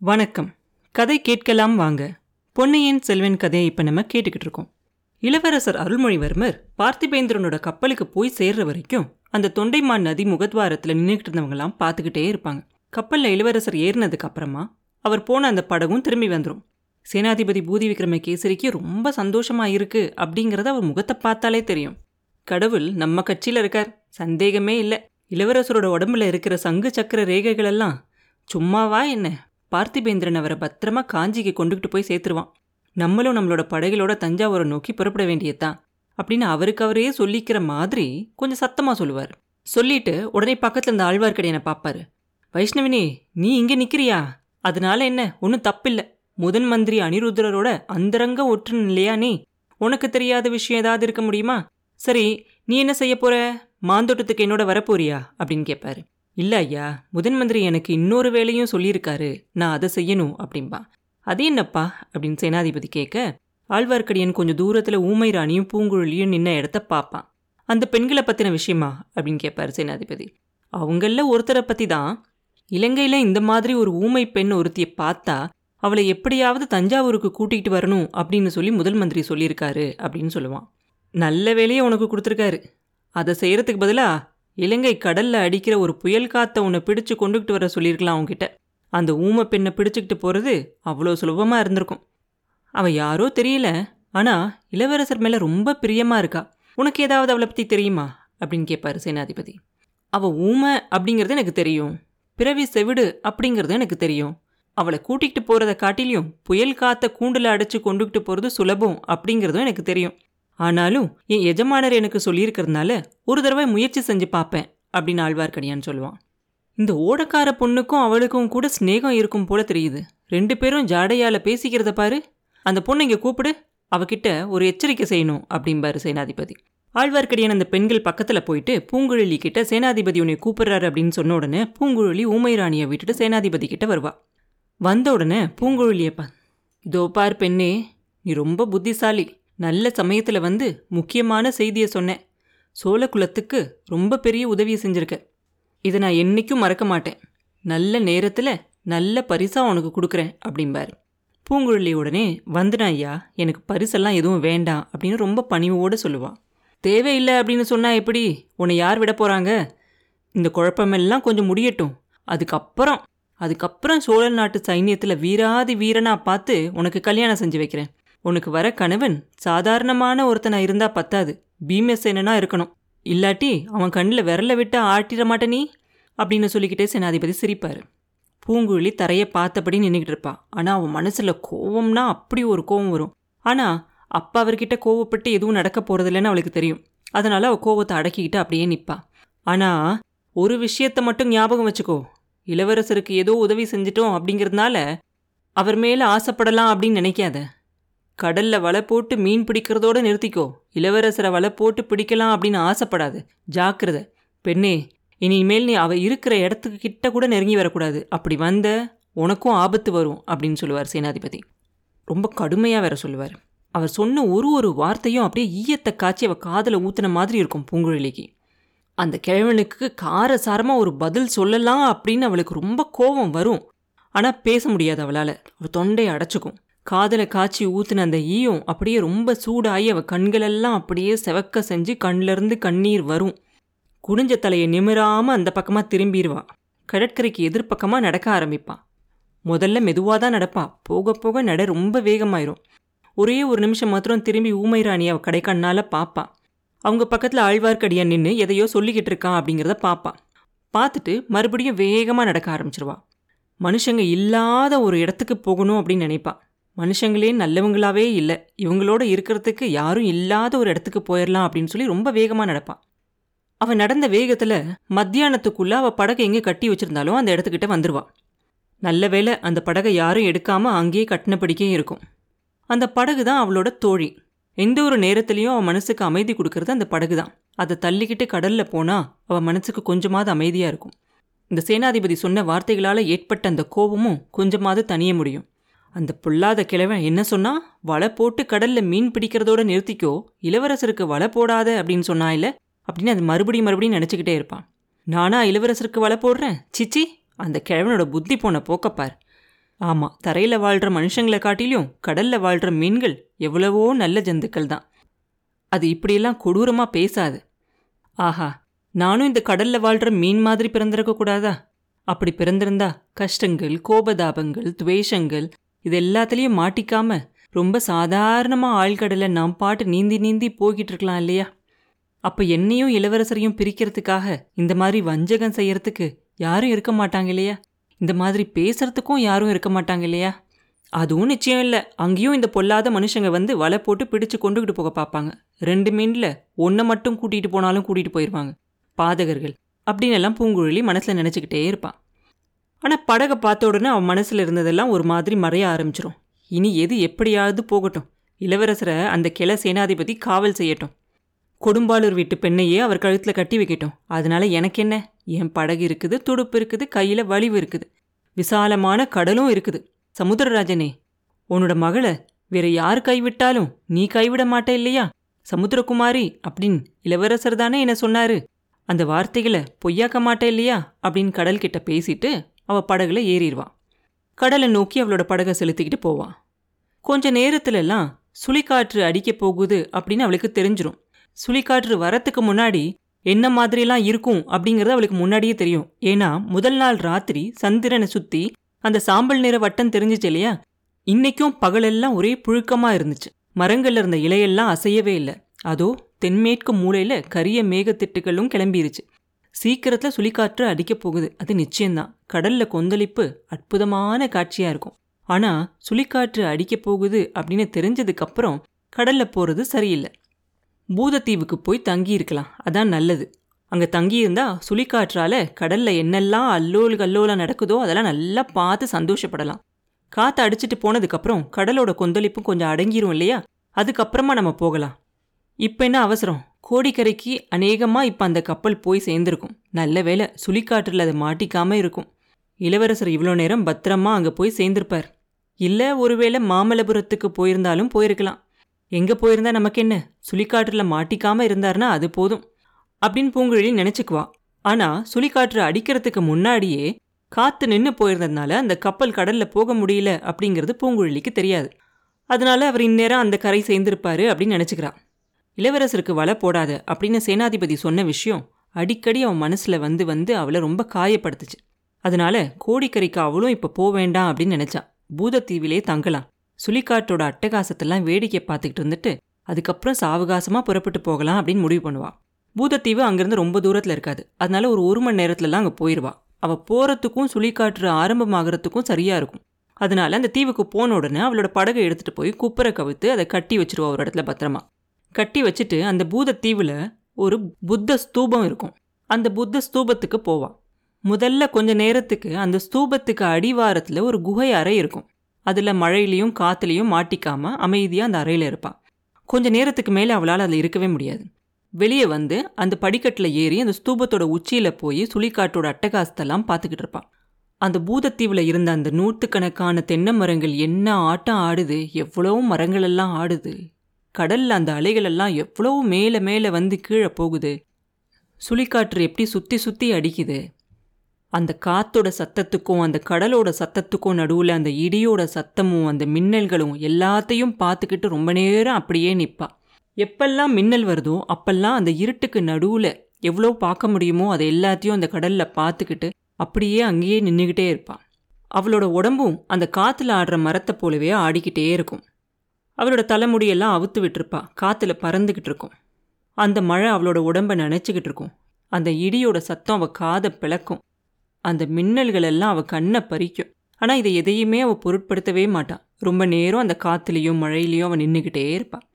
வணக்கம். கதை கேட்கலாம் வாங்க. பொன்னியின் செல்வன் கதையை இப்போ நம்ம கேட்டுக்கிட்டு இருக்கோம். இளவரசர் அருள்மொழிவர்மர் பார்த்திபேந்திரனோட கப்பலுக்கு போய் சேர்ற வரைக்கும் அந்த தொண்டைமான் நதி முகத்வாரத்தில் நின்றுக்கிட்டு இருந்தவங்கலாம் பார்த்துக்கிட்டே இருப்பாங்க. கப்பலில் இளவரசர் ஏறினதுக்கு அப்புறமா அவர் போன அந்த படகும் திரும்பி வந்துடும் சேனாதிபதி பூதி விக்ரம கேசரிக்கு ரொம்ப சந்தோஷமா இருக்கு அப்படிங்கிறத அவர் முகத்தை பார்த்தாலே தெரியும். கடவுள் நம்ம கட்சியில் இருக்கார். சந்தேகமே இல்லை. இளவரசரோட உடம்புல இருக்கிற சங்கு சக்கர ரேகைகள் எல்லாம் சும்மாவா என்ன? பார்த்திபேந்திரன் அவரை பத்திரமா காஞ்சிக்கு கொண்டுகிட்டு போய் சேர்த்துருவான். நம்மளும் நம்மளோட படைகளோட தஞ்சாவூரை நோக்கி புறப்பட வேண்டியதுதான் அப்படின்னு அவருக்கு அவரே சொல்லிக்கிற மாதிரி கொஞ்சம் சத்தமாக சொல்லுவார். சொல்லிட்டு உடனே பக்கத்தில் இந்த ஆழ்வார்க்கடியனை பார்ப்பாரு. வைஷ்ணவினி நீ இங்கே நிற்கிறியா அதனால என்ன? ஒன்றும் தப்பில்லை. முதன் மந்திரி அனிருத்ரரோட அந்தரங்க ஒற்று இல்லையா நீ? உனக்கு தெரியாத விஷயம் ஏதாவது இருக்க முடியுமா? சரி நீ என்ன செய்ய போற? மாந்தோட்டத்துக்கு என்னோட வரப்போறியா அப்படின்னு கேட்பாரு இல்ல ஐயா முதன் மந்திரி எனக்கு இன்னொரு வேலையும் சொல்லியிருக்காரு. நான் அதை செய்யணும் அப்படின்பா அது என்னப்பா? அப்படின்னு சேனாதிபதி கேட்க ஆழ்வார்க்கடியன் கொஞ்சம் தூரத்தில் ஊமை ராணியும் பூங்குழலியும் நின்ன இடத்த பார்ப்பான் அந்த பெண்களை பற்றின விஷயமா? அப்படின்னு கேட்பாரு சேனாதிபதி. அவங்களில் ஒருத்தரை பத்தி தான் இலங்கையில இந்த மாதிரி ஒரு ஊமை பெண் ஒருத்தியை பார்த்தா அவளை எப்படியாவது தஞ்சாவூருக்கு கூட்டிகிட்டு வரணும் அப்படின்னு சொல்லி முதல் மந்திரி சொல்லியிருக்காரு அப்படின்னு சொல்லுவான். நல்ல வேலையை உனக்கு கொடுத்துருக்காரு. அதை செய்யறதுக்கு பதிலா இலங்கை கடல்ல அடிக்கிற ஒரு புயல் காத்த உன்னை பிடிச்சு கொண்டுகிட்டு வர சொல்லியிருக்கலாம் அவன்கிட்ட அந்த ஊமை பெண்ணை பிடிச்சிக்கிட்டு போறது அவ்வளோ சுலபமா இருந்திருக்கும். அவ யாரோ தெரியல ஆனா இளவரசர் மேல ரொம்ப பிரியமா இருக்கா. உனக்கு ஏதாவது அவளை பத்தி தெரியுமா? அப்படின்னு கேட்பாரு சேனாதிபதி. அவ ஊமை அப்படிங்கிறது எனக்கு தெரியும். பிறவி செவிடு அப்படிங்கிறது எனக்கு தெரியும். அவளை கூட்டிகிட்டு போகிறத காட்டிலையும் புயல் காத்த கூண்டுல அடைச்சு கொண்டுகிட்டு போறது சுலபம் அப்படிங்கிறதும் எனக்கு தெரியும். ஆனாலும் என் எஜமானர் எனக்கு சொல்லியிருக்கிறதுனால ஒரு தடவை முயற்சி செஞ்சு பார்ப்பேன் அப்படின்னு ஆழ்வார்க்கடியான் சொல்லுவான். இந்த ஓடக்கார பொண்ணுக்கும் அவளுக்கும் கூட ஸ்நேகம் இருக்கும் போல தெரியுது. ரெண்டு பேரும் ஜாடையால் பேசிக்கிறத பாரு. அந்த பொண்ணை இங்கே கூப்பிடு. அவகிட்ட ஒரு எச்சரிக்கை செய்யணும் அப்படிம்பாரு சேனாதிபதி. ஆழ்வார்க்கடியான் அந்த பெண்கள் பக்கத்தில் போயிட்டு பூங்குழலி கிட்ட சேனாதிபதி உன்னை கூப்பிடுறாரு அப்படின்னு சொன்ன உடனே பூங்குழலி ஊமை ராணியை விட்டுட்டு சேனாதிபதி கிட்ட வருவா. வந்த உடனே பூங்குழலியை இதோ பார் பெண்ணே நீ ரொம்ப புத்திசாலி. நல்ல சமயத்தில் வந்து முக்கியமான செய்தியை சொன்னேன். சோழகுலத்துக்கு ரொம்ப பெரிய உதவியை செஞ்சுருக்க. இதை நான் என்றைக்கும் மறக்க மாட்டேன். நல்ல நேரத்தில் நல்ல பரிசாக உனக்கு கொடுக்குறேன் அப்படிம்பார். பூங்குழலி உடனே வந்துனா ஐயா எனக்கு பரிசெல்லாம் எதுவும் வேண்டாம் அப்படின்னு ரொம்ப பணிவோடு சொல்லுவான் தேவையில்லை அப்படின்னு சொன்னால் எப்படி? உன்னை யார் விட போகிறாங்க இந்த குழப்பமெல்லாம் கொஞ்சம் முடியட்டும். அதுக்கப்புறம் அதுக்கப்புறம் சோழ நாட்டு சைனியத்தில் வீராதி வீரனாக பார்த்து உனக்கு கல்யாணம் செஞ்சு வைக்கிறேன். உனக்கு வர கணவன் சாதாரணமான ஒருத்தனா இருந்தா பத்தாது. பீமசேனனா இருக்கணும். இல்லாட்டி அவன் கண்ணில் விரல விட்டு ஆட்டிட மாட்ட நீ? அப்படின்னு சொல்லிக்கிட்டே சேனாதிபதி சிரிப்பாரு. பூங்குழலி தரையை பார்த்தபடி நின்றுக்கிட்டு இருப்பா. ஆனால் அவன் மனசில் கோவம்னா அப்படி ஒரு கோவம் வரும். ஆனால் அப்பா அவர்கிட்ட கோவப்பட்டு எதுவும் நடக்க போறதில்லைன்னு அவளுக்கு தெரியும். அதனால் அவள் கோவத்தை அடக்கிக்கிட்டு அப்படியே நிற்பா ஆனால் ஒரு விஷயத்த மட்டும் ஞாபகம் வச்சுக்கோ. இளவரசருக்கு ஏதோ உதவி செஞ்சிட்டோம் அப்படிங்கிறதுனால அவர் மேலே ஆசைப்படலாம் அப்படின்னு நினைக்காத. கடல்ல வலை போட்டு மீன் பிடிக்கிறதோட நிறுத்திக்கோ. இளவரசரை வலை போட்டு பிடிக்கலாம் அப்படின்னு ஆசைப்படாது. ஜாக்கிரதை. பெண்ணே இனிமேல் நீ அவ இருக்கிற இடத்துக்கு கிட்ட கூட நெருங்கி வரக்கூடாது. அப்படி வந்த உனக்கும் ஆபத்து வரும் அப்படின்னு சொல்லுவார் சேனாதிபதி. ரொம்ப கடுமையாக வேற சொல்லுவார். அவர் சொன்ன ஒரு ஒரு வார்த்தையும் அப்படியே ஈயத்தை காய்ச்சி அவள் காதில் ஊத்துன மாதிரி இருக்கும் பூங்குழலிக்கு. அந்த கிழவனுக்கு காரசாரமாக ஒரு பதில் சொல்லலாம் அப்படின்னு அவளுக்கு ரொம்ப கோபம் வரும். ஆனால் பேச முடியாது அவளால். அவள் தொண்டையை அடைச்சிக்கும். காதல காய்ச்சி ஊத்துன அந்த ஈயம் அப்படியே ரொம்ப சூடாகி அவ கண்களெல்லாம் அப்படியே செவக்க செஞ்சு கண்ணிலிருந்து கண்ணீர் வரும். குடிஞ்ச தலையை நிமிராம அந்த பக்கமா திரும்பிடுவா கடற்கரைக்கு எதிர்ப்பக்கமா நடக்க ஆரம்பிப்பா. முதல்ல மெதுவாக தான் நடப்பா. போக போக நட ரொம்ப வேகமாயிரும். ஒரே ஒரு நிமிஷம் மாத்திரம் திரும்பி ஊமை ராணி கடை கடைக்கண்ணால பாப்பா. அவங்க பக்கத்துல ஆழ்வார்க்கடியான் நின்று எதையோ சொல்லிக்கிட்டு இருக்கான் அப்படிங்கிறத பாப்பா. பார்த்துட்டு மறுபடியும் வேகமா நடக்க ஆரம்பிச்சிருவா. மனுஷங்க இல்லாத ஒரு இடத்துக்கு போகணும் அப்படின்னு நினைப்பா. மனுஷங்களே நல்லவங்களாவே இல்லை. இவங்களோட இருக்கிறதுக்கு யாரும் இல்லாத ஒரு இடத்துக்கு போயிடலாம் அப்படின்னு சொல்லி ரொம்ப வேகமாக நடப்பான். அவன் நடந்த வேகத்தில் மத்தியானத்துக்குள்ளே அவள் படகை எங்கே கட்டி வச்சிருந்தாலும் அந்த இடத்துக்கிட்ட வந்துடுவான் நல்ல வேளை அந்த படகை யாரும் எடுக்காமல் அங்கேயே கட்டினபடிக்கே இருக்கும். அந்த படகு தான் அவளோட தோழி. எந்த ஒரு நேரத்துலையும் அவன் மனசுக்கு அமைதி கொடுக்கறது அந்த படகு தான். அதை தள்ளிக்கிட்டு கடலில் போனால் அவன் மனசுக்கு கொஞ்சமாவது அமைதியாக இருக்கும். இந்த சேனாதிபதி சொன்ன வார்த்தைகளால் ஏற்பட்ட அந்த கோபமும் கொஞ்சமாவது தனிய முடியும். அந்த பொல்லாத கிழவன் என்ன சொன்னா? வலை போட்டு கடல்ல மீன் பிடிக்கிறதோட நிறுத்திக்கோ. இளவரசருக்கு வலை போடாத அப்படின்னு சொன்னா இல்ல? அப்படின்னு அது மறுபடியும் மறுபடியும் நினச்சிக்கிட்டே இருப்பான். நானா இளவரசருக்கு வலை போடுறேன்? சிச்சி அந்த கிழவனோட புத்தி போன போக்கப்பார் ஆமாம் தரையில் வாழ்கிற மனுஷங்களை காட்டிலும் கடல்ல வாழ்கிற மீன்கள் எவ்வளவோ நல்ல ஜந்துக்கள் தான். அது இப்படியெல்லாம் கொடூரமாக பேசாது. ஆஹா நானும் இந்த கடல்ல வாழ்கிற மீன் மாதிரி பிறந்திருக்க கூடாதா? அப்படி பிறந்திருந்தா கஷ்டங்கள் கோபதாபங்கள் துவேஷங்கள் இது எல்லாத்துலேயும் மாட்டிக்காம ரொம்ப சாதாரணமாக ஆழ்கடலை நாம் பாட்டு நீந்தி நீந்தி போய்கிட்டு இருக்கலாம் இல்லையா? அப்போ என்னையும் இளவரசரையும் பிரிக்கிறதுக்காக இந்த மாதிரி வஞ்சகம் செய்யறதுக்கு யாரும் இருக்க மாட்டாங்க இல்லையா? இந்த மாதிரி பேசுறதுக்கும் யாரும் இருக்க மாட்டாங்க இல்லையா? அதுவும் நிச்சயம் இல்லை. அங்கேயும் இந்த பொல்லாத மனுஷங்க வந்து வலை போட்டு பிடிச்சு கொண்டுகிட்டு போக பார்ப்பாங்க. ரெண்டு மீனில் ஒன்றை மட்டும் கூட்டிகிட்டு போனாலும் கூட்டிகிட்டு போயிடுவாங்க பாதகர்கள். அப்படின்னு எல்லாம் பூங்குழலி மனசில் நினச்சிக்கிட்டே இருப்பான் ஆனால் படகை பார்த்த உடனே அவன் மனசில் இருந்ததெல்லாம் ஒரு மாதிரி மறைய ஆரம்பிச்சிடும் இனி எது எப்படியாவது போகட்டும். இளவரசரை அந்த கிள சேனாதிபதி காவல் செய்யட்டும். கொடும்பாலூர் வீட்டு பெண்ணையே அவர் கழுத்தில் கட்டி வைக்கட்டும். அதனால எனக்கு என்ன என் படகு இருக்குது துடுப்பு இருக்குது கையில் வலிவு இருக்குது. விசாலமான கடலும் இருக்குது. சமுத்திரராஜனே உன்னோட மகளை வேற யார் கைவிட்டாலும் நீ கைவிட மாட்டே இல்லையா? சமுத்திரகுமாரி அப்படின்னு இளவரசர் தானே என்ன சொன்னாரு? அந்த வார்த்தைகளை பொய்யாக்க மாட்டே இல்லையா? அப்படின்னு கடல்கிட்ட பேசிட்டு அவள் படகுல ஏறிடுவான் கடலை நோக்கி அவளோட படகை செலுத்திக்கிட்டு போவான் கொஞ்ச நேரத்துலலாம் சுழிக்காற்று அடிக்க போகுது அப்படின்னு அவளுக்கு தெரிஞ்சிரும். சுழிக்காற்று வரத்துக்கு முன்னாடி என்ன மாதிரிலாம் இருக்கும் அப்படிங்கிறது அவளுக்கு முன்னாடியே தெரியும். ஏன்னா முதல் நாள் ராத்திரி சந்திரனை சுற்றி அந்த சாம்பல் நிற வட்டம் தெரிஞ்சிச்சு இல்லையா? இன்னைக்கும் பகலெல்லாம் ஒரே புழுக்கமாக இருந்துச்சு. மரங்கள்ல இருந்த இலையெல்லாம் அசையவே இல்லை. அதோ தென்மேற்கு மூலையில கரிய மேகத்திட்டுகளும் கிளம்பிருச்சு. சீக்கிரத்துல சுழிக்காற்று அடிக்க போகுது. அது நிச்சயம்தான். கடல்ல கொந்தளிப்பு அற்புதமான காட்சியா இருக்கும். ஆனா சுழிக்காற்று அடிக்க போகுது அப்படின்னு தெரிஞ்சதுக்கு அப்புறம் கடல்ல போறது சரியில்லை. பூதத்தீவுக்கு போய் தங்கி இருக்கலாம் அதான் நல்லது. அங்க தங்கியிருந்தா சுழிக்காற்றால கடல்ல என்னெல்லாம் அல்லோல் கல்லோல நடக்குதோ அதெல்லாம் நல்லா பார்த்து சந்தோஷப்படலாம். காற்று அடிச்சிட்டு போனதுக்கப்புறம் கடலோட கொந்தளிப்பும் கொஞ்சம் அடங்கிரும் இல்லையா? அதுக்கப்புறமா நம்ம போகலாம். இப்போ என்ன அவசரம்? கோடிக்கரைக்கு அநேகமா இப்போ அந்த கப்பல் போய் சேர்ந்துருக்கும். நல்ல வேலை சுழிக்காற்றில் அதை மாட்டிக்காம இருக்கும். இளவரசர் இவ்வளோ நேரம் பத்திரமா அங்கே போய் சேர்ந்திருப்பார். இல்லை ஒருவேளை மாமல்லபுரத்துக்கு போயிருந்தாலும் போயிருக்கலாம். எங்கே போயிருந்தா நமக்கு என்ன? சுழிக்காற்றில் மாட்டிக்காம இருந்தாருன்னா அது போதும். அப்படின்னு பூங்குழலி நினச்சிக்குவா. ஆனால் சுழிக்காற்று அடிக்கிறதுக்கு முன்னாடியே காத்து நின்று போயிருந்ததுனால அந்த கப்பல் கடல்ல போக முடியல அப்படிங்கிறது பூங்குழலிக்கு தெரியாது. அதனால அவர் இந்நேரம் அந்த கரை சேர்ந்திருப்பாரு அப்படின்னு நினச்சிக்கிறான் இளவரசருக்கு வலை போடாத அப்படின்னு சேனாதிபதி சொன்ன விஷயம் அடிக்கடி அவன் மனசில் வந்து வந்து அவளை ரொம்ப காயப்படுத்துச்சு. அதனால கோடிக்கரைக்கு அவளும் இப்போ போக வேண்டாம் அப்படின்னு நினச்சான் பூதத்தீவிலே தங்கலாம். சுழிக்காற்றோட அட்டகாசத்தெல்லாம் வேடிக்கை பார்த்துக்கிட்டு வந்துட்டு அதுக்கப்புறம் சாவகாசமாக புறப்பட்டு போகலாம் அப்படின்னு முடிவு பண்ணுவாள் பூதத்தீவு அங்கேருந்து ரொம்ப தூரத்தில் இருக்காது. அதனால ஒரு ஒரு மணி நேரத்துலலாம் அங்கே போயிடுவா அவள் போகிறதுக்கும் சுழிக்காற்று ஆரம்பமாகறதுக்கும் சரியாக இருக்கும். அதனால அந்த தீவுக்கு போன உடனே அவளோட படகை எடுத்துகிட்டு போய் குப்பரை கவித்து அதை கட்டி வச்சிருவா ஒரு இடத்துல பத்திரமா. கட்டி வச்சுட்டு அந்த பூத ஒரு புத்த ஸ்தூபம் இருக்கும். அந்த புத்த ஸ்தூபத்துக்கு போவாள் முதல்ல கொஞ்ச நேரத்துக்கு அந்த ஸ்தூபத்துக்கு அடிவாரத்தில் ஒரு குகை அறை இருக்கும். அதில் மழையிலையும் காற்றுலையும் மாட்டிக்காம அமைதியாக அந்த அறையில் இருப்பான் கொஞ்ச நேரத்துக்கு மேலே அவளால் அதில் இருக்கவே முடியாது. வெளியே வந்து அந்த படிக்கட்டில் ஏறி அந்த ஸ்தூபத்தோட உச்சியில் போய் சுழிக்காட்டோட அட்டகாசத்தெல்லாம் பார்த்துக்கிட்டு இருப்பான் அந்த பூதத்தீவில் இருந்த அந்த நூற்றுக்கணக்கான தென்னை மரங்கள் என்ன ஆட்டம் ஆடுது எவ்வளோ மரங்களெல்லாம் ஆடுது. கடலில் அந்த அலைகளெல்லாம் எவ்வளோ மேலே மேலே வந்து கீழே போகுது. சுழிக்காற்று எப்படி சுற்றி சுற்றி அடிக்குது. அந்த காத்தோட சத்தத்துக்கும் அந்த கடலோட சத்தத்துக்கும் நடுவில் அந்த இடியோட சத்தமும் அந்த மின்னல்களும் எல்லாத்தையும் பார்த்துக்கிட்டு ரொம்ப நேரம் அப்படியே நிற்பா எப்பெல்லாம் மின்னல் வருதோ அப்பெல்லாம் அந்த இருட்டுக்கு நடுவில் எவ்வளோ பார்க்க முடியுமோ அதை எல்லாத்தையும் அந்த கடலில் பார்த்துக்கிட்டு அப்படியே அங்கேயே நின்றுக்கிட்டே இருப்பாள் அவளோட உடம்பும் அந்த காற்றுல ஆடுற மரத்தை போலவே ஆடிக்கிட்டே இருக்கும். அவளோட தலைமுடியெல்லாம் அவுத்து விட்டுருப்பா காற்றுல பறந்துக்கிட்டு இருக்கும். அந்த மழை அவளோட உடம்பை நினச்சிக்கிட்டு இருக்கும். அந்த இடியோட சத்தம் அவள் காதை பிளக்கும். அந்த மின்னல்கள் எல்லாம் அவள் கண்ணை பறிக்கும். ஆனால் இதை எதையுமே அவள் பொருட்படுத்தவே மாட்டான் ரொம்ப நேரம் அந்த காற்றுலையும் மழையிலையும் அவன் நின்றுக்கிட்டே இருப்பாள்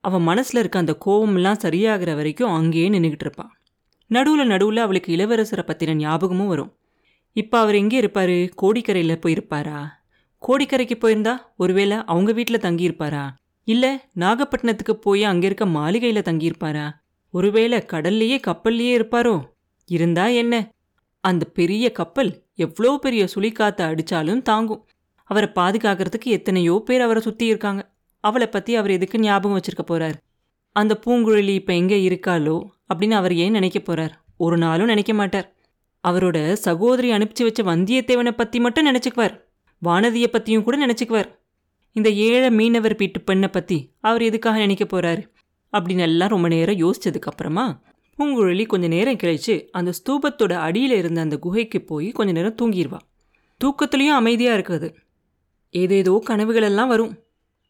அவன் மனசில் இருக்க அந்த கோவம்லாம் சரியாகிற வரைக்கும் அங்கேயே நின்றுக்கிட்டு இருப்பான் நடுவில் நடுவில் அவளுக்கு இளவரசரை பற்றின ஞாபகமும் வரும். இப்போ அவர் எங்கே இருப்பார்? கோடிக்கரையில் போயிருப்பாரா? கோடிக்கரைக்கு போயிருந்தா? ஒருவேளை அவங்க வீட்டில் தங்கியிருப்பாரா? இல்லை நாகப்பட்டினத்துக்கு போய் அங்கே இருக்க மாளிகையில் தங்கியிருப்பாரா? ஒருவேளை கடல்லையே கப்பல்லையே இருப்பாரோ? இருந்தா என்ன? அந்த பெரிய கப்பல் எவ்வளோ பெரிய சுழிக்காத்த அடித்தாலும் தாங்கும். அவரை பாதுகாக்கிறதுக்கு எத்தனையோ பேர் அவரை சுற்றி இருக்காங்க. அவளை பற்றி அவர் எதுக்கு ஞாபகம் வச்சிருக்க போறார்? அந்த பூங்குழலி இப்போ எங்கே இருக்காளோ அப்படின்னு அவர் ஏன் நினைக்க போறார்? ஒரு நாளும் நினைக்க மாட்டார். அவரோட சகோதரி அனுப்பிச்சு வச்ச வந்தியத்தேவனை பற்றி மட்டும் நினச்சிக்குவார். வானதியை பற்றியும் கூட நினச்சிக்குவார். இந்த ஏழை மீனவர் வீட்டு பெண்ணை பற்றி அவர் எதுக்காக நினைக்க போறாரு? அப்படின்னு எல்லாம் ரொம்ப நேரம் யோசிச்சதுக்கப்புறமா பூங்குழலி கொஞ்ச நேரம் கிழிச்சு அந்த ஸ்தூபத்தோட அடியில் இருந்த அந்த குகைக்கு போய் கொஞ்ச நேரம் தூங்கிடுவா தூக்கத்துலேயும் அமைதியாக இருக்குது. ஏதேதோ கனவுகளெல்லாம் வரும்.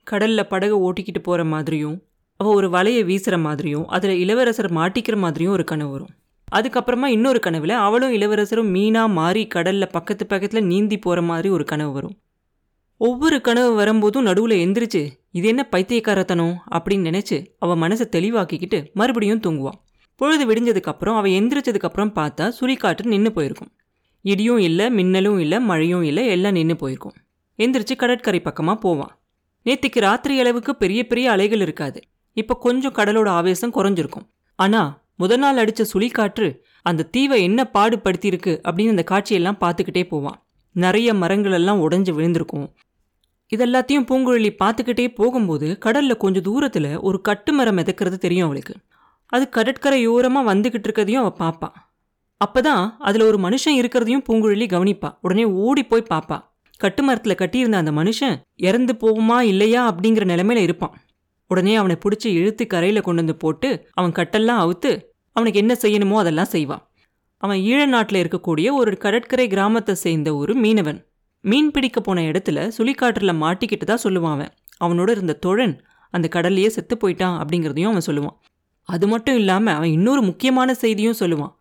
கடலில் படகு ஓட்டிக்கிட்டு போகிற மாதிரியும் அவள் ஒரு வலையை வீசுகிற மாதிரியும் அதில் இளவரசர் மாட்டிக்கிற மாதிரியும் ஒரு கனவு வரும். அதுக்கப்புறமா இன்னொரு கனவில் அவளும் இளவரசரும் மீனாக மாறி கடலில் பக்கத்து பக்கத்தில் நீந்தி போகிற மாதிரி ஒரு கனவு வரும். ஒவ்வொரு கனவு வரும்போதும் நடுவில் எந்திரிச்சு இது என்ன பைத்தியக்காரத்தனம்? அப்படின்னு நினச்சி அவள் மனசை தெளிவாக்கிக்கிட்டு மறுபடியும் தூங்குவான் பொழுது விடிஞ்சதுக்கு அப்புறம் எந்திரிச்சதுக்கப்புறம் எந்திரிச்சதுக்கு அப்புறம் பார்த்தா சுரிக்காற்று நின்று போயிருக்கும். இடியும் இல்லை மின்னலும் இல்லை மழையும் இல்லை எல்லாம் நின்று போயிருக்கும். எந்திரிச்சு கடற்கரை பக்கமாக போவான். நேத்திக்கு ராத்திரி அளவுக்கு பெரிய பெரிய அலைகள் இருக்காது. இப்போ கொஞ்சம் கடலோட ஆவேசம் குறைஞ்சிருக்கும். ஆனால் முதல் நாள் அடித்த சுழிக்காற்று அந்த தீவை என்ன பாடுபடுத்தியிருக்கு அப்படின்னு அந்த காட்சியெல்லாம் பார்த்துக்கிட்டே போவான். நிறைய மரங்கள் எல்லாம் உடைஞ்சு விழுந்திருக்கும். இதெல்லாத்தையும் பூங்குழலி பார்த்துக்கிட்டே போகும்போது கடல்ல கொஞ்சம் தூரத்தில் ஒரு கட்டுமரம் மிதக்கிறது தெரியும் அவளுக்கு. அது கடற்கரையோரமாக வந்துக்கிட்டு இருக்கிறதையும் அவள் பார்ப்பான் அப்போ தான் அதில் ஒரு மனுஷன் இருக்கிறதையும் பூங்குழலி கவனிப்பா. உடனே ஓடி போய் பார்ப்பா கட்டு மரத்தில் கட்டியிருந்த அந்த மனுஷன் இறந்து போகுமா இல்லையா அப்படிங்கிற நிலைமையில இருப்பான். உடனே அவனை பிடிச்சி இழுத்து கரையில் கொண்டு வந்து போட்டு அவன் கட்டெல்லாம் அவுத்து அவனுக்கு என்ன செய்யணுமோ அதெல்லாம் செய்வான். அவன் ஈழ நாட்டில் இருக்கக்கூடிய ஒரு கடற்கரை கிராமத்தை சேர்ந்த ஒரு மீனவன். மீன் பிடிக்க போன இடத்துல சுழிக்காற்றில் மாட்டிக்கிட்டு தான் சொல்லுவான் அவன். அவனோட இருந்த தோழன் அந்த கடல்லையே செத்து போயிட்டான் அப்படிங்கிறதையும் அவன் சொல்லுவான். அது மட்டும் இல்லாமல் அவன் இன்னொரு முக்கியமான செய்தியும் சொல்லுவான்.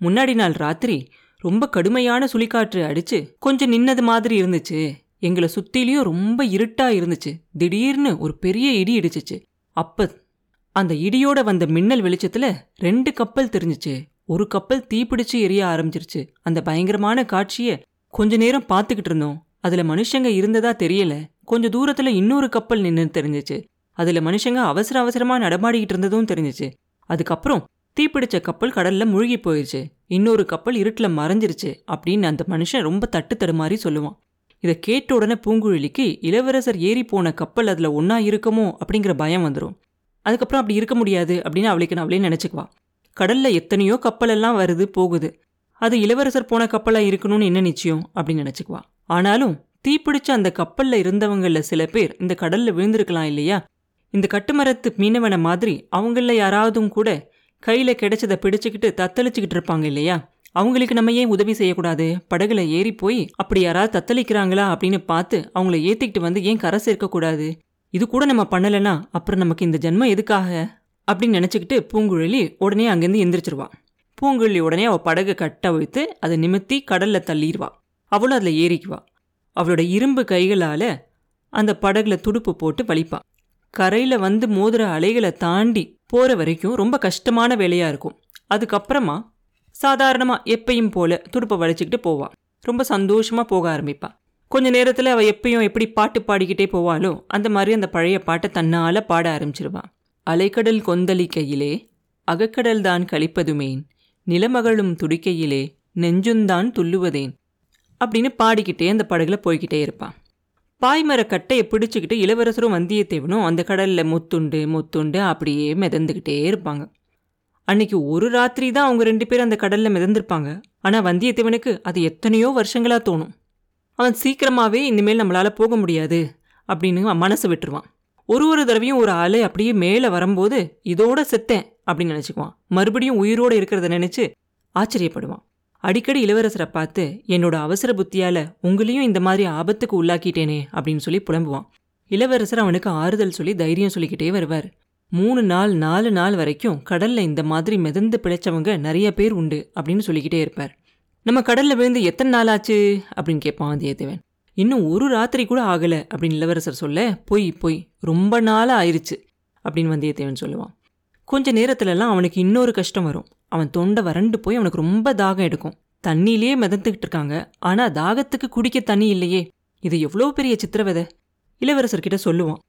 முன்னாடி நாள் ராத்திரி ரொம்ப கடுமையான சுழிக்காற்று அடிச்சு கொஞ்சம் நின்னது மாதிரி இருந்துச்சு. எங்களை சுத்திலையும் ரொம்ப இருட்டா இருந்துச்சு. திடீர்னு ஒரு பெரிய இடி இடிச்சிச்சு. அப்ப அந்த இடியோட வந்த மின்னல் வெளிச்சத்துல ரெண்டு கப்பல் தெரிஞ்சுச்சு. ஒரு கப்பல் தீப்பிடிச்சு எரிய ஆரம்பிச்சிருச்சு. அந்த பயங்கரமான காட்சியை கொஞ்ச நேரம் பார்த்துக்கிட்டு இருந்தோம். அதுல மனுஷங்க இருந்ததா தெரியல. கொஞ்ச தூரத்துல இன்னொரு கப்பல் நின்று தெரிஞ்சிச்சு. அதுல மனுஷங்க அவசர அவசரமா நடமாடிக்கிட்டு இருந்ததும் தெரிஞ்சுச்சு. அதுக்கப்புறம் தீப்பிடிச்ச கப்பல் கடல்ல முழுகி போயிருச்சு. இன்னொரு கப்பல் இருட்டுல மறைஞ்சிருச்சு அப்படின்னு அந்த மனுஷன் ரொம்ப தட்டு தடுமாறி சொல்லுவான். இதை கேட்ட உடனே பூங்குழலிக்கு இளவரசர் ஏறி போன கப்பல் அதுல ஒன்னா இருக்குமோ அப்படிங்கிற பயம் வந்துடும் அதுக்கப்புறம் அப்படி இருக்க முடியாது அப்படின்னு அவளுக்கு அவளே நினச்சிக்குவா கடல்ல எத்தனையோ கப்பல் எல்லாம் வருது போகுது. அது இளவரசர் போன கப்பலா இருக்கணும்னு என்ன நிச்சயம் அப்படின்னு நினைச்சுக்குவா ஆனாலும் தீப்பிடிச்ச அந்த கப்பல்ல இருந்தவங்களில் சில பேர் இந்த கடல்ல விழுந்திருக்கலாம் இல்லையா? இந்த கட்டுமரத்து மீனவனை மாதிரி அவங்கள யாராவதும் கூட கையில கிடைச்சதை பிடிச்சுக்கிட்டு தத்தளிச்சுக்கிட்டு இருப்பாங்க இல்லையா? அவங்களுக்கு நம்ம ஏன் உதவி செய்யக்கூடாது? படகுல ஏறி போய் அப்படி யாராவது தத்தளிக்கிறாங்களா அப்படின்னு பார்த்து அவங்கள ஏத்திக்கிட்டு வந்து ஏன் கரை சேர்க்கக்கூடாது? இது கூட நம்ம பண்ணலைன்னா அப்புறம் நமக்கு இந்த ஜென்மம் எதுக்காக? அப்படின்னு நினச்சிக்கிட்டு பூங்குழலி உடனே அங்கேருந்து எந்திரிச்சிருவா. பூங்குழலி உடனே அவள் படகு கட்ட வைத்து அதை நிமித்தி கடல்ல தள்ளிடுவா அவளும் அதில் ஏறிக்குவா. அவளோட இரும்பு கைகளால அந்த படகுல துடுப்பு போட்டு வலிப்பா. கரையில வந்து மோதுற அலைகளை தாண்டி போற வரைக்கும் ரொம்ப கஷ்டமான வேலையா இருக்கும். அதுக்கப்புறமா சாதாரணமா எப்பையும் போல துடுப்பை வலிச்சுக்கிட்டு போவாள் ரொம்ப சந்தோஷமா போக ஆரம்பிப்பாள் கொஞ்ச நேரத்துல அவ எப்பயும் எப்படி பாட்டு பாடிக்கிட்டே போவாளோ அந்த மாதிரி அந்த பழைய பாட்டை தன்னால பாட ஆரம்பிச்சிருவான் அலைக்கடல் கொந்தளிக்கையிலே அகக்கடல் தான் கழிப்பதுமேன் நிலமகளும் துடிக்கையிலே நெஞ்சுந்தான் துள்ளுவதேன் அப்படின்னு பாடிக்கிட்டே அந்த படகுல போய்கிட்டே இருப்பான் பாய்மர கட்டையை இளவரசரும் வந்தியத்தேவனும் அந்த கடலில் முத்துண்டு முத்துண்டு அப்படியே மிதந்துக்கிட்டே இருப்பாங்க. அன்னைக்கு ஒரு ராத்திரி தான் அவங்க ரெண்டு பேரும் அந்த கடலில் மிதந்திருப்பாங்க. ஆனால் வந்தியத்தேவனுக்கு அது எத்தனையோ வருஷங்களாக தோணும். அவன் சீக்கிரமாகவே இனிமேல் நம்மளால போக முடியாது அப்படின்னு அவன் விட்டுருவான். ஒரு ஒரு தடவையும் ஒரு அலை அப்படியே மேலே வரும்போது இதோட செத்தேன் அப்படின்னு நினச்சிக்குவான். மறுபடியும் உயிரோடு இருக்கிறத நினச்சி ஆச்சரியப்படுவான். அடிக்கடி இளவரசரை பார்த்து என்னோட அவசர புத்தியால உங்களையும் இந்த மாதிரி ஆபத்துக்கு உள்ளாக்கிட்டேனே அப்படின்னு சொல்லி புலம்புவான். இளவரசர் அவனுக்கு ஆறுதல் சொல்லி தைரியம் சொல்லிக்கிட்டே வருவார். மூணு நாள் நாலு நாள் வரைக்கும் கடல்ல இந்த மாதிரி மிதந்து பிழைச்சவங்க நிறைய பேர் உண்டு அப்படின்னு சொல்லிக்கிட்டே இருப்பார். நம்ம கடல்ல விழுந்து எத்தனை நாள் ஆச்சு? அப்படின்னு கேட்பான் வந்தியத்தேவன் இன்னும் ஒரு ராத்திரி கூட ஆகல அப்படின்னு இளவரசர் சொல்ல பொய் பொய் ரொம்ப நாள் ஆயிடுச்சு அப்படின்னு வந்தியத்தேவன் சொல்லுவான். கொஞ்ச நேரத்துலலாம் அவனுக்கு இன்னொரு கஷ்டம் வரும். அவன் தொண்டை வறண்டு போய் அவனுக்கு ரொம்ப தாகம் எடுக்கும். தண்ணியிலேயே மிதந்துக்கிட்டு இருக்காங்க. ஆனா தாகத்துக்கு குடிக்க தண்ணி இல்லையே. இது எவ்வளோ பெரிய சித்திரவதை? இளவரசர்கிட்ட சொல்லுவான்.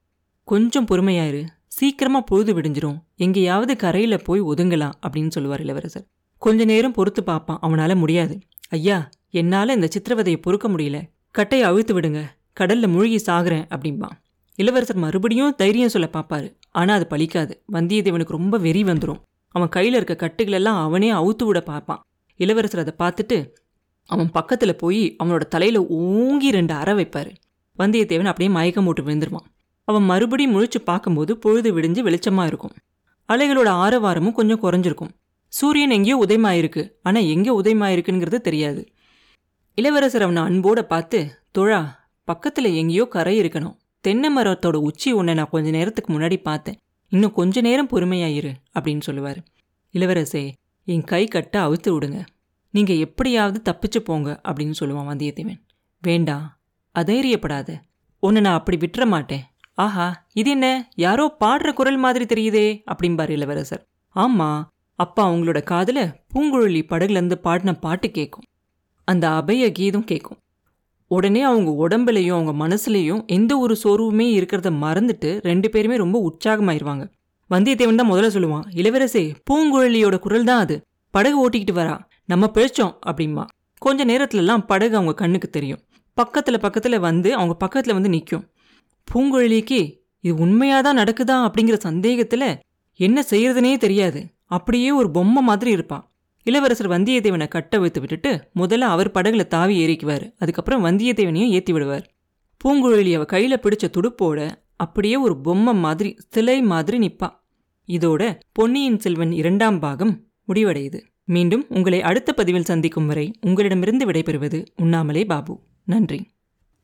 கொஞ்சம் பொறுமையாயிரு. சீக்கிரமா பொழுது விடிஞ்சிரும். எங்கேயாவது கரையில போய் ஒதுங்கலாம் அப்படின்னு சொல்லுவார் இளவரசர். கொஞ்ச நேரம் பொறுத்து பார்ப்பான். அவனால முடியாது. ஐயா என்னால இந்த சித்திரவதையை பொறுக்க முடியல. கட்டையை அழுத்து விடுங்க. கடல்ல மூழ்கி சாகுறேன் அப்படிம்பான். இளவரசர் மறுபடியும் தைரியம் சொல்ல பார்ப்பாரு. ஆனா அது பழிக்காது வந்தியத்தேவனுக்கு ரொம்ப வெறி வந்துடும் அவன் கையில் இருக்க கட்டுகளெல்லாம் அவனே அவுத்து விட பார்ப்பான். இளவரசர் அதை பார்த்துட்டு அவன் பக்கத்தில் போய் அவனோட தலையில் ஓங்கி ரெண்டு அற வைப்பார். வந்தியத்தேவன் அப்படியே மயக்கம் போட்டு விழுந்துருவான். அவன் மறுபடியும் முழிச்சு பார்க்கும்போது பொழுது விடிஞ்சு வெளிச்சமாக இருக்கும். அலைகளோட ஆரவாரமும் கொஞ்சம் குறைஞ்சிருக்கும். சூரியன் எங்கேயோ உதயமாயிருக்கு. ஆனால் எங்கே உதயமாயிருக்குங்கிறது தெரியாது. இளவரசர் அவனை அன்போட பார்த்து தொழா பக்கத்தில் எங்கேயோ கரை இருக்கணும். தென்னை மரத்தோட உச்சி ஒன்றை நான் கொஞ்ச நேரத்துக்கு முன்னாடி பார்த்தேன். இன்னும் கொஞ்ச நேரம் பொறுமையாயிரு அப்படின்னு சொல்லுவார். இளவரசே என் கை கட்ட அவுத்து விடுங்க. நீங்க எப்படியாவது தப்பிச்சு போங்க அப்படின்னு சொல்லுவான் வந்தியத்தேவன். வேண்டாம் அதைரியப்படாத. ஒன்று நான் அப்படி விட்டுற மாட்டேன். ஆஹா இது என்ன? யாரோ பாடுற குரல் மாதிரி தெரியுதே அப்படிம்பார் இளவரசர். ஆமா அப்பா அவங்களோட காதுல பூங்குழலி படகுலேருந்து பாடின பாட்டு கேட்கும் அந்த அபய கீதம் கேட்கும் உடனே அவங்க உடம்புலையும் அவங்க மனசுலையும் எந்த ஒரு சோர்வுமே இருக்கிறத மறந்துட்டு ரெண்டு பேருமே ரொம்ப உற்சாகமாயிருவாங்க. வந்தியத்தேவன் தான் முதல்ல சொல்லுவான் இளவரசே பூங்குழலியோட குரல் தான் அது. படகு ஓட்டிக்கிட்டு வரா. நம்ம பிழைச்சோம் அப்படிம்பா. கொஞ்ச நேரத்துலலாம் படகு அவங்க கண்ணுக்கு தெரியும். பக்கத்தில் பக்கத்தில் வந்து அவங்க பக்கத்தில் வந்து நிற்கும் பூங்குழலிக்கு இது உண்மையாக தான் நடக்குதா? அப்படிங்கிற சந்தேகத்தில் என்ன செய்யறதுனே தெரியாது. அப்படியே ஒரு பொம்மை மாதிரி இருப்பான் இளவரசர் வந்தியத்தேவனை கட்ட வைத்து விட்டுட்டு முதல்ல அவர் படகுல தாவி ஏறிக்குவார். அதுக்கப்புறம் வந்தியத்தேவனையும் ஏற்றி விடுவார். பூங்குழலி அவ கையில பிடிச்ச துடுப்போட அப்படியே ஒரு பொம்மை மாதிரி சிலை மாதிரி நிற்பா இதோட பொன்னியின் செல்வன் இரண்டாம் பாகம் முடிவடையுது. மீண்டும் உங்களை அடுத்த பதிவில் சந்திக்கும் வரை உங்களிடமிருந்து விடைபெறுவது உண்ணாமலே பாபு. நன்றி.